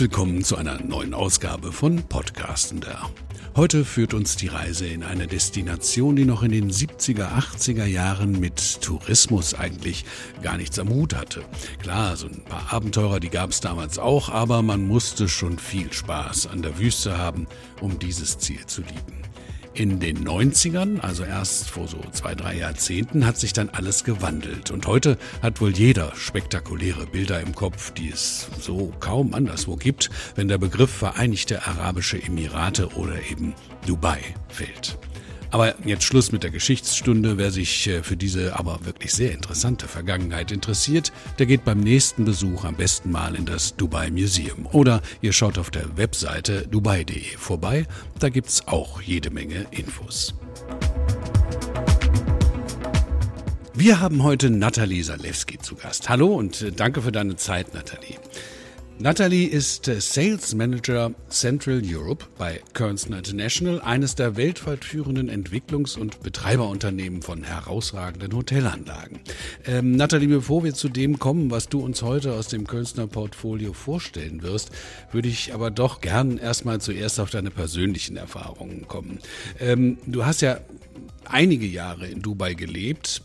willkommen zu einer neuen Ausgabe von Podcastender. Heute führt uns die Reise in eine Destination, die noch in den 70er, 80er Jahren mit Tourismus eigentlich gar nichts am Hut hatte. Klar, so ein paar Abenteurer, die gab es damals auch, aber man musste schon viel Spaß an der Wüste haben, um dieses Ziel zu lieben. In den 90ern, also erst vor so zwei, drei Jahrzehnten, hat sich dann alles gewandelt. Und heute hat wohl jeder spektakuläre Bilder im Kopf, die es so kaum anderswo gibt, wenn der Begriff Vereinigte Arabische Emirate oder eben Dubai fällt. Aber jetzt Schluss mit der Geschichtsstunde. Wer sich äh, für diese aber wirklich sehr interessante Vergangenheit interessiert, der geht beim nächsten Besuch am besten mal in das Dubai Museum. Oder ihr schaut auf der Webseite dubai.de vorbei. Da gibt's auch jede Menge Infos. Wir haben heute Nathalie Salewski zu Gast. Hallo und äh, danke für deine Zeit, Nathalie. Natalie ist äh, Sales Manager Central Europe bei Kearnston International, eines der weltweit führenden Entwicklungs- und Betreiberunternehmen von herausragenden Hotelanlagen. Ähm, Natalie, bevor wir zu dem kommen, was du uns heute aus dem Kearnston Portfolio vorstellen wirst, würde ich aber doch gern erstmal zuerst auf deine persönlichen Erfahrungen kommen. Ähm, du hast ja einige Jahre in Dubai gelebt,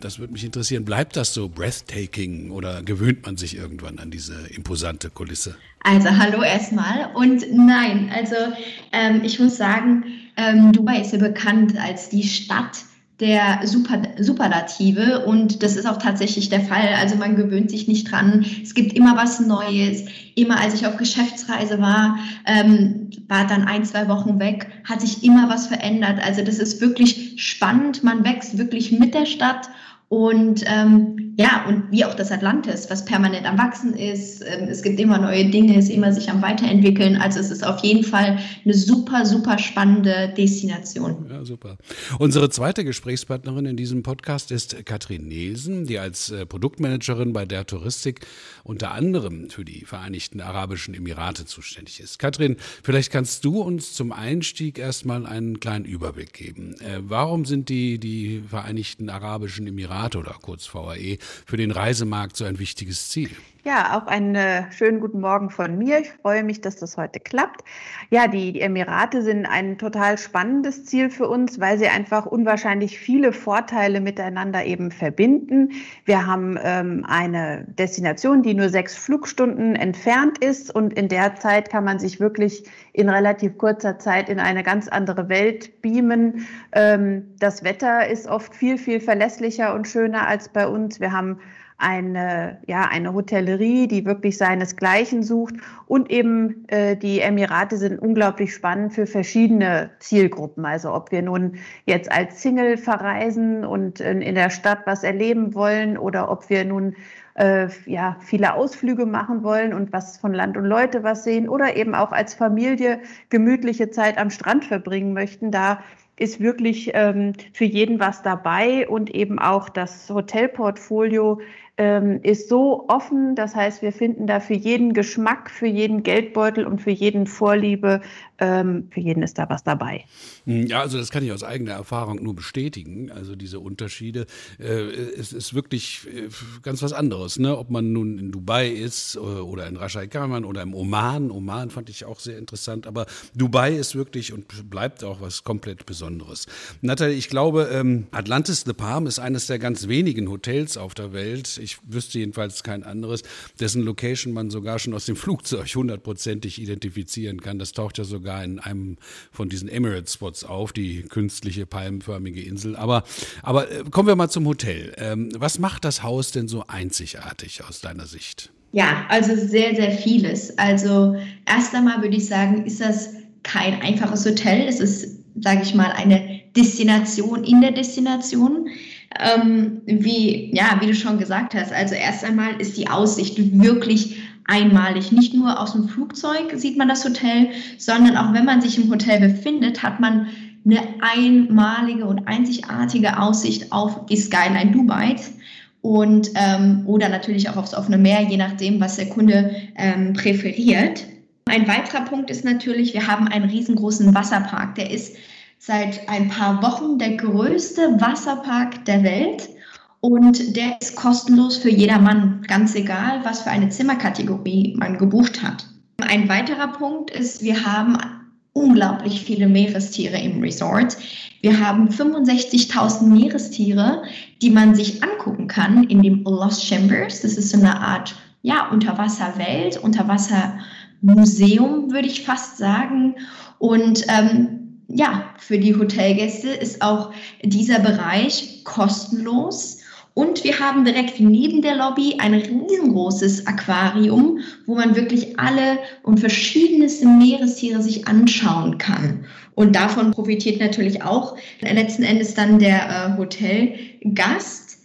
das würde mich interessieren. Bleibt das so breathtaking oder gewöhnt man sich irgendwann an diese imposante Kulisse? Also hallo erstmal und nein, also ähm, ich muss sagen, ähm, Dubai ist ja bekannt als die Stadt, der Super, Superlative und das ist auch tatsächlich der Fall. Also man gewöhnt sich nicht dran. Es gibt immer was Neues. Immer als ich auf Geschäftsreise war, ähm, war dann ein, zwei Wochen weg, hat sich immer was verändert. Also das ist wirklich spannend. Man wächst wirklich mit der Stadt und ähm, ja, und wie auch das Atlantis, was permanent am Wachsen ist. Ähm, es gibt immer neue Dinge, es ist immer sich am Weiterentwickeln. Also es ist auf jeden Fall eine super, super spannende Destination. Ja, super. Unsere zweite Gesprächspartnerin in diesem Podcast ist Katrin Nielsen, die als äh, Produktmanagerin bei der Touristik unter anderem für die Vereinigten Arabischen Emirate zuständig ist. Katrin, vielleicht kannst du uns zum Einstieg erstmal einen kleinen Überblick geben. Äh, warum sind die, die Vereinigten Arabischen Emirate oder kurz VAE für den Reisemarkt so ein wichtiges Ziel? Ja, auch einen äh, schönen guten Morgen von mir. Ich freue mich, dass das heute klappt. Ja, die, die, Emirate sind ein total spannendes Ziel für uns, weil sie einfach unwahrscheinlich viele Vorteile miteinander eben verbinden. Wir haben ähm, eine Destination, die nur sechs Flugstunden entfernt ist und in der Zeit kann man sich wirklich in relativ kurzer Zeit in eine ganz andere Welt beamen. Ähm, das Wetter ist oft viel, viel verlässlicher und schöner als bei uns. Wir haben eine, ja, eine Hotellerie, die wirklich seinesgleichen sucht. Und eben äh, die Emirate sind unglaublich spannend für verschiedene Zielgruppen. Also ob wir nun jetzt als Single verreisen und in, in der Stadt was erleben wollen oder ob wir nun äh, ja, viele Ausflüge machen wollen und was von Land und Leute was sehen oder eben auch als Familie gemütliche Zeit am Strand verbringen möchten. Da ist wirklich ähm, für jeden was dabei und eben auch das Hotelportfolio ähm, ist so offen. Das heißt, wir finden da für jeden Geschmack, für jeden Geldbeutel und für jeden Vorliebe, ähm, für jeden ist da was dabei. Hm, ja, also das kann ich aus eigener Erfahrung nur bestätigen. Also diese Unterschiede. Äh, es ist wirklich äh, ganz was anderes, ne? ob man nun in Dubai ist äh, oder in Ras Al oder im Oman. Oman fand ich auch sehr interessant, aber Dubai ist wirklich und bleibt auch was komplett Besonderes. Natalie, ich glaube, ähm, Atlantis The Palm ist eines der ganz wenigen Hotels auf der Welt, ich wüsste jedenfalls kein anderes, dessen Location man sogar schon aus dem Flugzeug hundertprozentig identifizieren kann. Das taucht ja sogar in einem von diesen Emirates-Spots auf, die künstliche palmenförmige Insel. Aber, aber äh, kommen wir mal zum Hotel. Ähm, was macht das Haus denn so einzigartig aus deiner Sicht? Ja, also sehr, sehr vieles. Also erst einmal würde ich sagen, ist das kein einfaches Hotel. Es ist, sage ich mal, eine Destination in der Destination. Ähm, wie, ja, wie du schon gesagt hast, also erst einmal ist die Aussicht wirklich einmalig. Nicht nur aus dem Flugzeug sieht man das Hotel, sondern auch wenn man sich im Hotel befindet, hat man eine einmalige und einzigartige Aussicht auf die Skyline Dubais und ähm, oder natürlich auch aufs offene Meer, je nachdem, was der Kunde ähm, präferiert. Ein weiterer Punkt ist natürlich, wir haben einen riesengroßen Wasserpark. Der ist seit ein paar Wochen der größte Wasserpark der Welt und der ist kostenlos für jedermann, ganz egal, was für eine Zimmerkategorie man gebucht hat. Ein weiterer Punkt ist, wir haben unglaublich viele Meerestiere im Resort. Wir haben 65.000 Meerestiere, die man sich angucken kann in dem Lost Chambers. Das ist so eine Art ja, Unterwasserwelt, Unterwassermuseum, würde ich fast sagen. Und ähm, ja, für die Hotelgäste ist auch dieser Bereich kostenlos. Und wir haben direkt neben der Lobby ein riesengroßes Aquarium, wo man wirklich alle und verschiedenste Meerestiere sich anschauen kann. Und davon profitiert natürlich auch letzten Endes dann der äh, Hotelgast.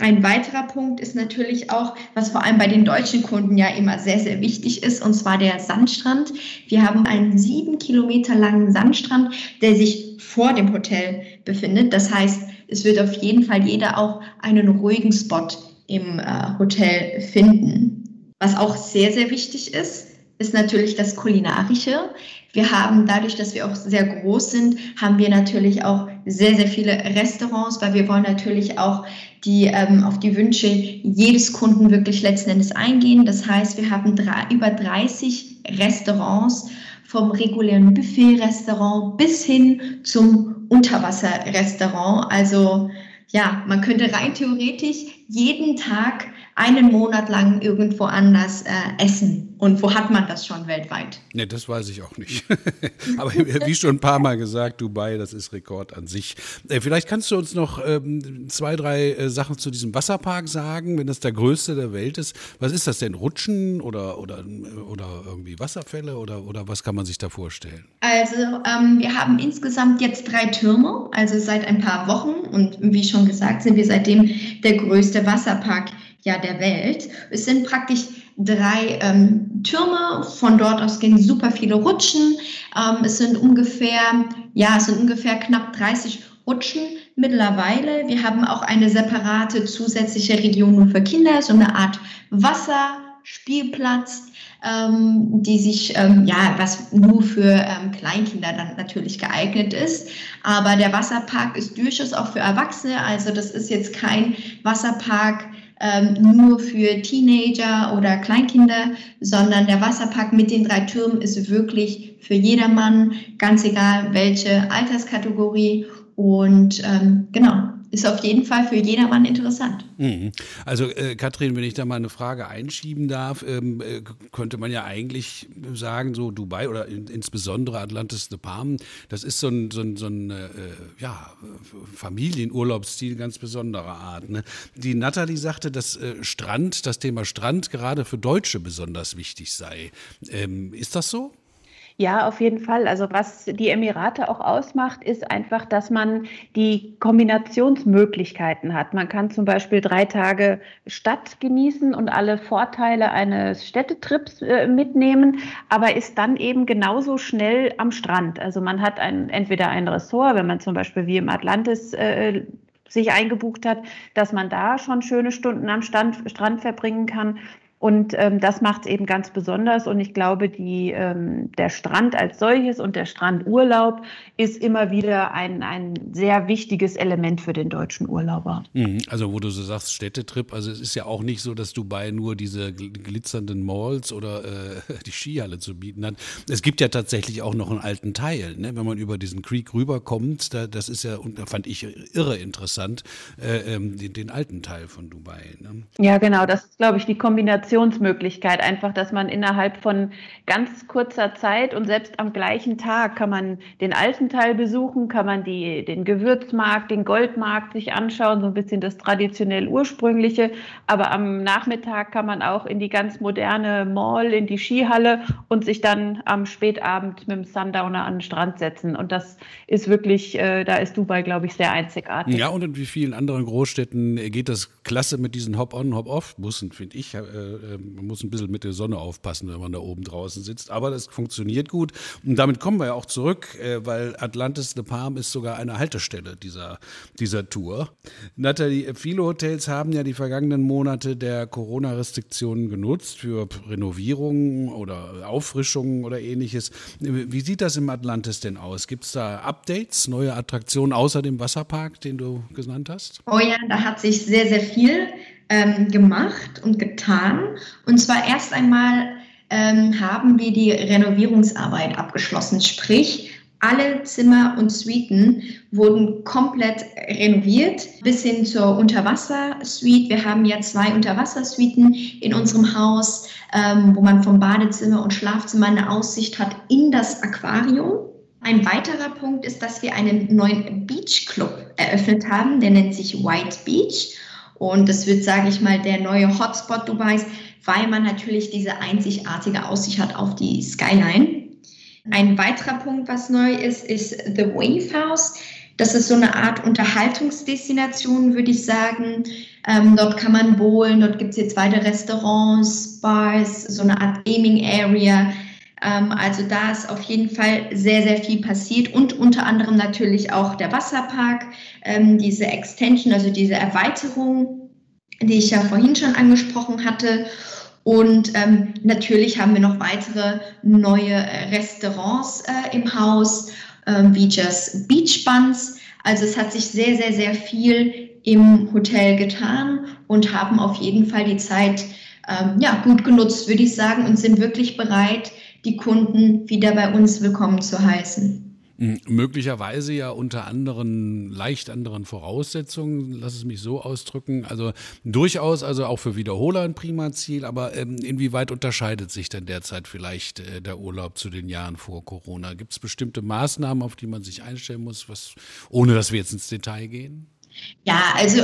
Ein weiterer Punkt ist natürlich auch, was vor allem bei den deutschen Kunden ja immer sehr, sehr wichtig ist, und zwar der Sandstrand. Wir haben einen sieben Kilometer langen Sandstrand, der sich vor dem Hotel befindet. Das heißt, es wird auf jeden Fall jeder auch einen ruhigen Spot im äh, Hotel finden. Was auch sehr, sehr wichtig ist, ist natürlich das Kulinarische. Wir haben dadurch, dass wir auch sehr groß sind, haben wir natürlich auch sehr, sehr viele Restaurants, weil wir wollen natürlich auch die, ähm, auf die Wünsche jedes Kunden wirklich letzten Endes eingehen. Das heißt, wir haben drei, über 30 Restaurants vom regulären Buffet-Restaurant bis hin zum Unterwasser-Restaurant. Also ja, man könnte rein theoretisch jeden Tag einen Monat lang irgendwo anders äh, essen. Und wo hat man das schon weltweit? Ne, das weiß ich auch nicht. Aber wie schon ein paar Mal gesagt, Dubai, das ist Rekord an sich. Äh, vielleicht kannst du uns noch ähm, zwei, drei äh, Sachen zu diesem Wasserpark sagen, wenn das der größte der Welt ist. Was ist das denn? Rutschen oder, oder, oder irgendwie Wasserfälle oder, oder was kann man sich da vorstellen? Also ähm, wir haben insgesamt jetzt drei Türme, also seit ein paar Wochen. Und wie schon gesagt, sind wir seitdem der größte Wasserpark ja, der Welt. Es sind praktisch drei ähm, Türme. Von dort aus gehen super viele Rutschen. Ähm, es sind ungefähr, ja, es sind ungefähr knapp 30 Rutschen mittlerweile. Wir haben auch eine separate zusätzliche Region nur für Kinder, so eine Art Wasserspielplatz, ähm, die sich, ähm, ja, was nur für ähm, Kleinkinder dann natürlich geeignet ist. Aber der Wasserpark ist durchaus auch für Erwachsene. Also das ist jetzt kein Wasserpark, ähm, nur für Teenager oder Kleinkinder, sondern der Wasserpark mit den drei Türmen ist wirklich für jedermann, ganz egal welche Alterskategorie. Und ähm, genau, ist auf jeden Fall für jedermann interessant. Mhm. Also äh, Katrin, wenn ich da mal eine Frage einschieben darf, ähm, äh, könnte man ja eigentlich sagen, so Dubai oder in, insbesondere Atlantis de Palm, das ist so ein, so ein, so ein äh, ja, Familienurlaubsstil ganz besonderer Art. Ne? Die Natalie sagte, dass äh, Strand, das Thema Strand gerade für Deutsche besonders wichtig sei. Ähm, ist das so? Ja, auf jeden Fall. Also was die Emirate auch ausmacht, ist einfach, dass man die Kombinationsmöglichkeiten hat. Man kann zum Beispiel drei Tage Stadt genießen und alle Vorteile eines Städtetrips äh, mitnehmen, aber ist dann eben genauso schnell am Strand. Also man hat ein, entweder ein Ressort, wenn man zum Beispiel wie im Atlantis äh, sich eingebucht hat, dass man da schon schöne Stunden am Stand, Strand verbringen kann. Und ähm, das macht es eben ganz besonders. Und ich glaube, die, ähm, der Strand als solches und der Strandurlaub ist immer wieder ein, ein sehr wichtiges Element für den deutschen Urlauber. Mhm. Also wo du so sagst, Städtetrip, also es ist ja auch nicht so, dass Dubai nur diese glitzernden Malls oder äh, die Skihalle zu bieten hat. Es gibt ja tatsächlich auch noch einen alten Teil, ne? wenn man über diesen Creek rüberkommt. Da, das ist ja, und da fand ich irre interessant, äh, ähm, den, den, alten Teil von Dubai. Ne? Ja, genau. Das ist, glaube ich, die Kombination Interaktionsmöglichkeit, einfach, dass man innerhalb von ganz kurzer Zeit und selbst am gleichen Tag kann man den alten Teil besuchen, kann man die, den Gewürzmarkt, den Goldmarkt sich anschauen, so ein bisschen das traditionell ursprüngliche, aber am Nachmittag kann man auch in die ganz moderne Mall, in die Skihalle und sich dann am Spätabend mit dem Sundowner an den Strand setzen und das ist wirklich, äh, da ist Dubai, glaube ich, sehr einzigartig. Ja, und in wie vielen anderen Großstädten geht das klasse mit diesen Hop-on, Hop-off-Bussen, finde ich. Äh, ähm, man muss ein bisschen mit der Sonne aufpassen, wenn man da oben draußen sitzt. Aber das funktioniert gut. Und damit kommen wir ja auch zurück, äh, weil Atlantis de Palm ist sogar eine Haltestelle dieser, dieser Tour. Nathalie, viele Hotels haben ja die vergangenen Monate der Corona-Restriktionen genutzt für Renovierungen oder Auffrischungen oder ähnliches. Wie sieht das im Atlantis denn aus? Gibt es da Updates, neue Attraktionen außer dem Wasserpark, den du genannt hast? Oh ja, da hat sich sehr, sehr viel ähm, gemacht und getan. Und zwar erst einmal ähm, haben wir die Renovierungsarbeit abgeschlossen. Sprich, alle Zimmer und Suiten wurden komplett renoviert, bis hin zur Unterwassersuite. Wir haben ja zwei Unterwassersuiten in unserem Haus, ähm, wo man vom Badezimmer und Schlafzimmer eine Aussicht hat in das Aquarium. Ein weiterer Punkt ist, dass wir einen neuen Beach Club eröffnet haben, der nennt sich White Beach. Und das wird, sage ich mal, der neue Hotspot Dubais, weil man natürlich diese einzigartige Aussicht hat auf die Skyline. Ein weiterer Punkt, was neu ist, ist The Wave House. Das ist so eine Art Unterhaltungsdestination, würde ich sagen. Ähm, dort kann man bowlen, dort gibt es jetzt weitere Restaurants, Bars, so eine Art Gaming Area. Ähm, also da ist auf jeden Fall sehr, sehr viel passiert und unter anderem natürlich auch der Wasserpark, ähm, diese Extension, also diese Erweiterung, die ich ja vorhin schon angesprochen hatte. Und ähm, natürlich haben wir noch weitere neue äh, Restaurants äh, im Haus, wie Just Beach Buns. Also es hat sich sehr, sehr, sehr viel im Hotel getan und haben auf jeden Fall die Zeit ja, gut genutzt, würde ich sagen, und sind wirklich bereit, die Kunden wieder bei uns willkommen zu heißen. Möglicherweise ja unter anderen, leicht anderen Voraussetzungen, lass es mich so ausdrücken. Also durchaus, also auch für Wiederholer ein prima Ziel, aber ähm, inwieweit unterscheidet sich denn derzeit vielleicht äh, der Urlaub zu den Jahren vor Corona? Gibt es bestimmte Maßnahmen, auf die man sich einstellen muss, was, ohne dass wir jetzt ins Detail gehen? Ja, also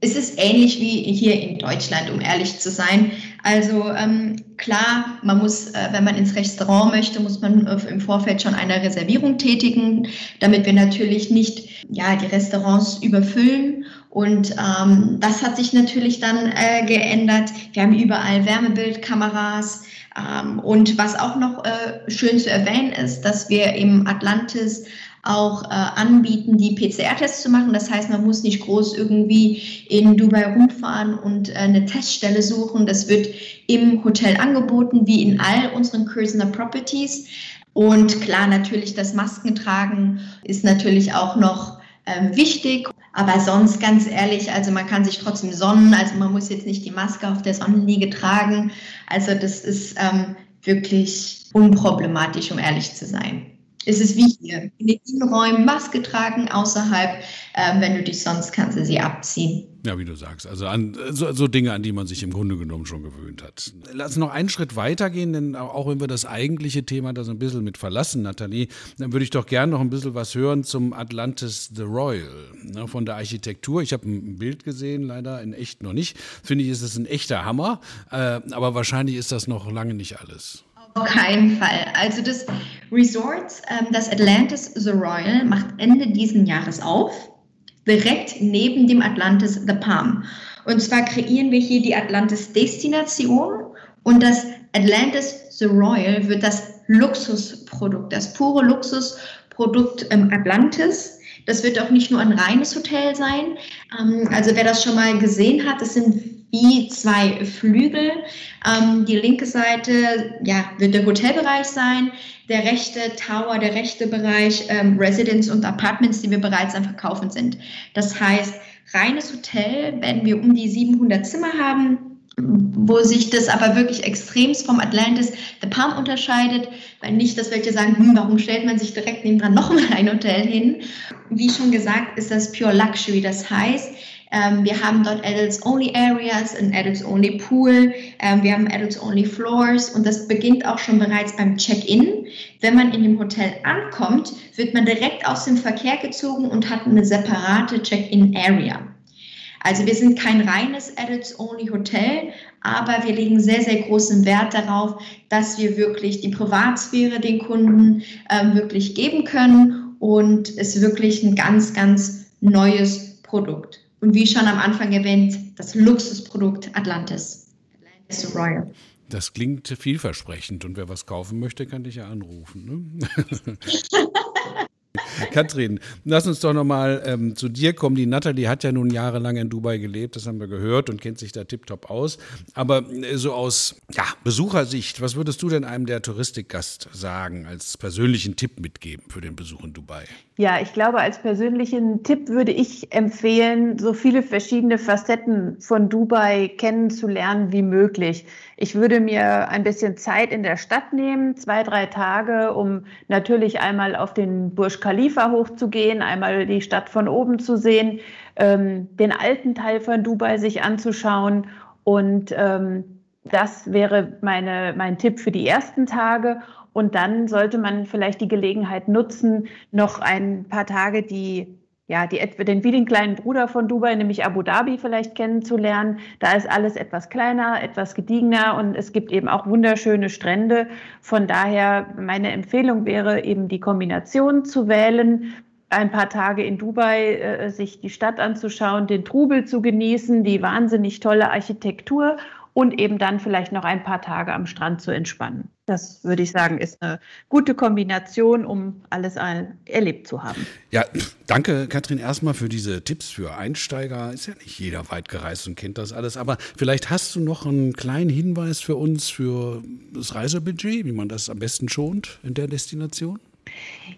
es ist ähnlich wie hier in Deutschland, um ehrlich zu sein. Also ähm, klar, man muss, äh, wenn man ins Restaurant möchte, muss man äh, im Vorfeld schon eine Reservierung tätigen, damit wir natürlich nicht ja, die Restaurants überfüllen. Und ähm, das hat sich natürlich dann äh, geändert. Wir haben überall Wärmebildkameras. Ähm, und was auch noch äh, schön zu erwähnen ist, dass wir im Atlantis auch äh, anbieten, die PCR-Tests zu machen. Das heißt, man muss nicht groß irgendwie in Dubai rumfahren und äh, eine Teststelle suchen. Das wird im Hotel angeboten, wie in all unseren Cursiner Properties. Und klar, natürlich das Maskentragen ist natürlich auch noch ähm, wichtig. Aber sonst ganz ehrlich, also man kann sich trotzdem sonnen. Also man muss jetzt nicht die Maske auf der Sonnenliege tragen. Also das ist ähm, wirklich unproblematisch, um ehrlich zu sein ist es wie hier. In den Innenräumen Maske tragen, außerhalb, äh, wenn du dich sonst kannst du sie abziehen. Ja, wie du sagst. Also an, so, so, Dinge, an die man sich im Grunde genommen schon gewöhnt hat. Lass noch einen Schritt weitergehen, denn auch wenn wir das eigentliche Thema da so ein bisschen mit verlassen, Nathalie, dann würde ich doch gerne noch ein bisschen was hören zum Atlantis The Royal. Ne, von der Architektur. Ich habe ein Bild gesehen, leider in echt noch nicht. Finde ich, ist es ein echter Hammer. Äh, aber wahrscheinlich ist das noch lange nicht alles. Auf keinen Fall. Also das Resort, ähm, das Atlantis The Royal, macht Ende diesen Jahres auf, direkt neben dem Atlantis The Palm. Und zwar kreieren wir hier die Atlantis Destination und das Atlantis The Royal wird das Luxusprodukt, das pure Luxusprodukt im Atlantis. Das wird auch nicht nur ein reines Hotel sein. Ähm, also wer das schon mal gesehen hat, das sind wie zwei Flügel. Ähm, die linke Seite ja, wird der Hotelbereich sein, der rechte Tower, der rechte Bereich ähm, Residence und Apartments, die wir bereits am Verkaufen sind. Das heißt, reines Hotel werden wir um die 700 Zimmer haben, wo sich das aber wirklich extremst vom Atlantis The Palm unterscheidet, weil nicht, dass welche sagen, hm, warum stellt man sich direkt nebenan nochmal ein Hotel hin? Wie schon gesagt, ist das Pure Luxury. Das heißt, ähm, wir haben dort Adults-Only Areas, ein Adults-Only Pool, ähm, wir haben Adults-Only Floors und das beginnt auch schon bereits beim Check-in. Wenn man in dem Hotel ankommt, wird man direkt aus dem Verkehr gezogen und hat eine separate Check-in-Area. Also wir sind kein reines Adults-Only-Hotel, aber wir legen sehr, sehr großen Wert darauf, dass wir wirklich die Privatsphäre den Kunden ähm, wirklich geben können und es wirklich ein ganz, ganz neues Produkt und wie schon am Anfang erwähnt, das Luxusprodukt Atlantis. Atlantis Royal. Das klingt vielversprechend und wer was kaufen möchte, kann dich ja anrufen. Ne? Katrin, lass uns doch nochmal ähm, zu dir kommen. Die Natalie hat ja nun jahrelang in Dubai gelebt, das haben wir gehört und kennt sich da tiptop aus. Aber äh, so aus ja, Besuchersicht, was würdest du denn einem der Touristikgast sagen, als persönlichen Tipp mitgeben für den Besuch in Dubai? Ja, ich glaube, als persönlichen Tipp würde ich empfehlen, so viele verschiedene Facetten von Dubai kennenzulernen wie möglich. Ich würde mir ein bisschen Zeit in der Stadt nehmen, zwei, drei Tage, um natürlich einmal auf den Burj Khalifa hochzugehen, einmal die Stadt von oben zu sehen, ähm, den alten Teil von Dubai sich anzuschauen. Und ähm, das wäre meine, mein Tipp für die ersten Tage. Und dann sollte man vielleicht die Gelegenheit nutzen, noch ein paar Tage die ja, die, den, wie den kleinen Bruder von Dubai, nämlich Abu Dhabi vielleicht kennenzulernen. Da ist alles etwas kleiner, etwas gediegener und es gibt eben auch wunderschöne Strände. Von daher meine Empfehlung wäre eben die Kombination zu wählen, ein paar Tage in Dubai äh, sich die Stadt anzuschauen, den Trubel zu genießen, die wahnsinnig tolle Architektur und eben dann vielleicht noch ein paar Tage am Strand zu entspannen. Das würde ich sagen, ist eine gute Kombination, um alles erlebt zu haben. Ja, danke Katrin erstmal für diese Tipps für Einsteiger. Ist ja nicht jeder weit gereist und kennt das alles, aber vielleicht hast du noch einen kleinen Hinweis für uns für das Reisebudget, wie man das am besten schont in der Destination?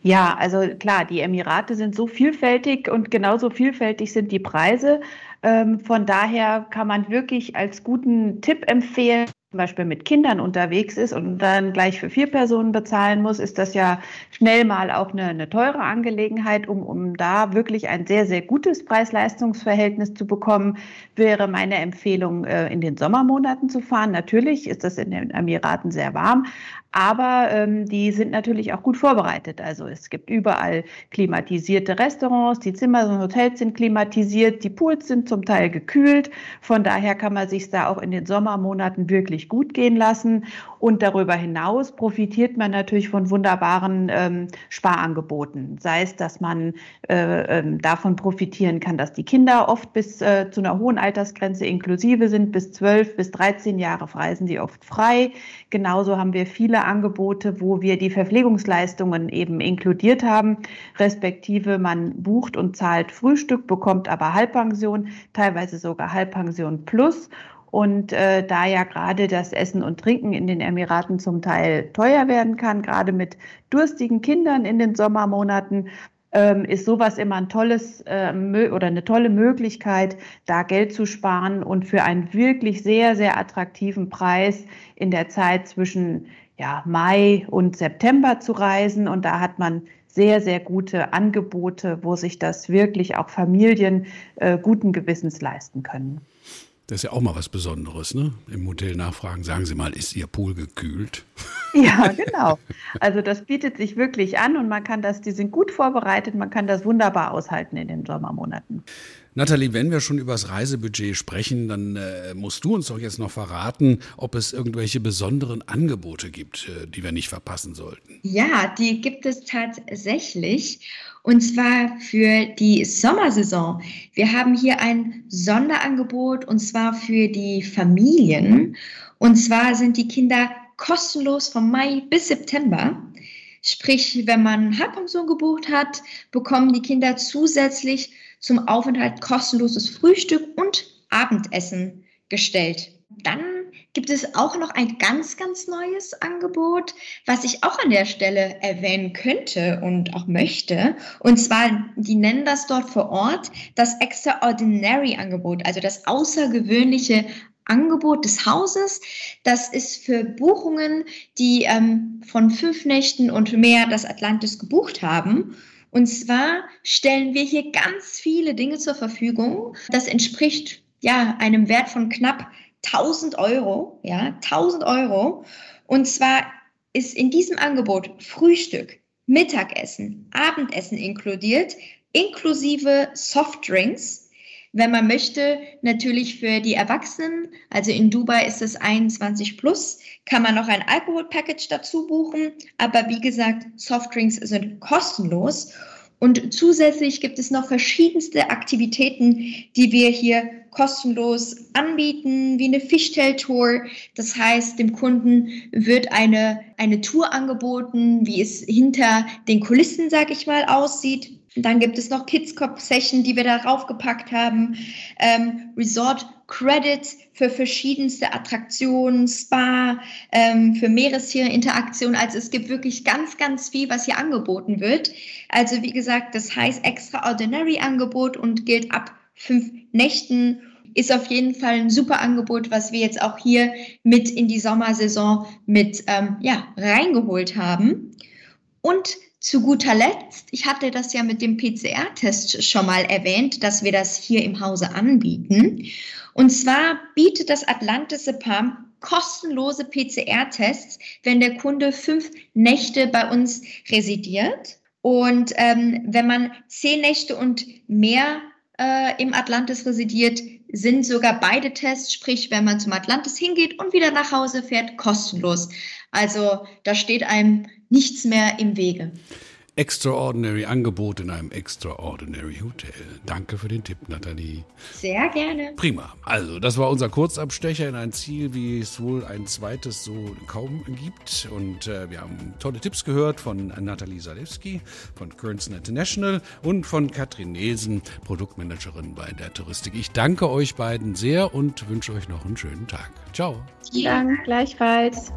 Ja, also klar, die Emirate sind so vielfältig und genauso vielfältig sind die Preise. Ähm, von daher kann man wirklich als guten Tipp empfehlen, zum Beispiel mit Kindern unterwegs ist und dann gleich für vier Personen bezahlen muss, ist das ja schnell mal auch eine, eine teure Angelegenheit. Um, um da wirklich ein sehr, sehr gutes Preis-Leistungs-Verhältnis zu bekommen, wäre meine Empfehlung, äh, in den Sommermonaten zu fahren. Natürlich ist das in den Emiraten sehr warm, aber ähm, die sind natürlich auch gut vorbereitet. Also es gibt überall klimatisierte Restaurants, die Zimmer und Hotels sind klimatisiert, die Pools sind zum Teil gekühlt. Von daher kann man sich da auch in den Sommermonaten wirklich gut gehen lassen. Und darüber hinaus profitiert man natürlich von wunderbaren ähm, Sparangeboten. Sei es, dass man äh, äh, davon profitieren kann, dass die Kinder oft bis äh, zu einer hohen Altersgrenze inklusive sind, bis 12 bis 13 Jahre reisen sie oft frei. Genauso haben wir viele Angebote, wo wir die Verpflegungsleistungen eben inkludiert haben, respektive man bucht und zahlt Frühstück, bekommt aber Halbpension, teilweise sogar Halbpension plus. Und äh, da ja gerade das Essen und Trinken in den Emiraten zum Teil teuer werden kann, gerade mit durstigen Kindern in den Sommermonaten, ähm, ist sowas immer ein tolles äh, oder eine tolle Möglichkeit, da Geld zu sparen und für einen wirklich sehr, sehr attraktiven Preis in der Zeit zwischen ja, Mai und September zu reisen. Und da hat man sehr, sehr gute Angebote, wo sich das wirklich auch Familien äh, guten Gewissens leisten können. Das ist ja auch mal was Besonderes, ne? Im Hotel nachfragen, sagen Sie mal, ist Ihr Pool gekühlt? Ja, genau. Also das bietet sich wirklich an und man kann das, die sind gut vorbereitet, man kann das wunderbar aushalten in den Sommermonaten. Nathalie, wenn wir schon über das Reisebudget sprechen, dann äh, musst du uns doch jetzt noch verraten, ob es irgendwelche besonderen Angebote gibt, äh, die wir nicht verpassen sollten. Ja, die gibt es tatsächlich. Und zwar für die Sommersaison. Wir haben hier ein Sonderangebot und zwar für die Familien. Und zwar sind die Kinder kostenlos von Mai bis September. Sprich, wenn man Halbpension gebucht hat, bekommen die Kinder zusätzlich zum Aufenthalt kostenloses Frühstück und Abendessen gestellt. Dann gibt es auch noch ein ganz, ganz neues Angebot, was ich auch an der Stelle erwähnen könnte und auch möchte. Und zwar, die nennen das dort vor Ort das Extraordinary Angebot, also das außergewöhnliche Angebot des Hauses. Das ist für Buchungen, die ähm, von fünf Nächten und mehr das Atlantis gebucht haben. Und zwar stellen wir hier ganz viele Dinge zur Verfügung. Das entspricht ja einem Wert von knapp 1000 Euro, ja, 1000 Euro. Und zwar ist in diesem Angebot Frühstück, Mittagessen, Abendessen inkludiert, inklusive Softdrinks. Wenn man möchte, natürlich für die Erwachsenen, also in Dubai ist es 21 plus, kann man noch ein Alkoholpackage dazu buchen. Aber wie gesagt, Softdrinks sind kostenlos. Und zusätzlich gibt es noch verschiedenste Aktivitäten, die wir hier kostenlos anbieten, wie eine Fishtail-Tour. Das heißt, dem Kunden wird eine, eine Tour angeboten, wie es hinter den Kulissen, sag ich mal, aussieht. Dann gibt es noch Kids Cop Session, die wir darauf gepackt haben. Ähm, Resort Credits für verschiedenste Attraktionen, Spa, ähm, für Meerestierinteraktion. Also es gibt wirklich ganz, ganz viel, was hier angeboten wird. Also wie gesagt, das heißt Extraordinary Angebot und gilt ab fünf Nächten. Ist auf jeden Fall ein super Angebot, was wir jetzt auch hier mit in die Sommersaison mit ähm, ja, reingeholt haben. Und zu guter Letzt, ich hatte das ja mit dem PCR-Test schon mal erwähnt, dass wir das hier im Hause anbieten. Und zwar bietet das Atlantis Palm kostenlose PCR-Tests, wenn der Kunde fünf Nächte bei uns residiert. Und ähm, wenn man zehn Nächte und mehr äh, im Atlantis residiert, sind sogar beide Tests, sprich, wenn man zum Atlantis hingeht und wieder nach Hause fährt, kostenlos. Also da steht einem nichts mehr im Wege. Extraordinary Angebot in einem Extraordinary Hotel. Danke für den Tipp, Nathalie. Sehr gerne. Prima. Also, das war unser Kurzabstecher in ein Ziel, wie es wohl ein zweites so kaum gibt. Und äh, wir haben tolle Tipps gehört von Nathalie Salewski von Currency International und von Katrin Nesen, Produktmanagerin bei der Touristik. Ich danke euch beiden sehr und wünsche euch noch einen schönen Tag. Ciao. Vielen Dank, gleichfalls.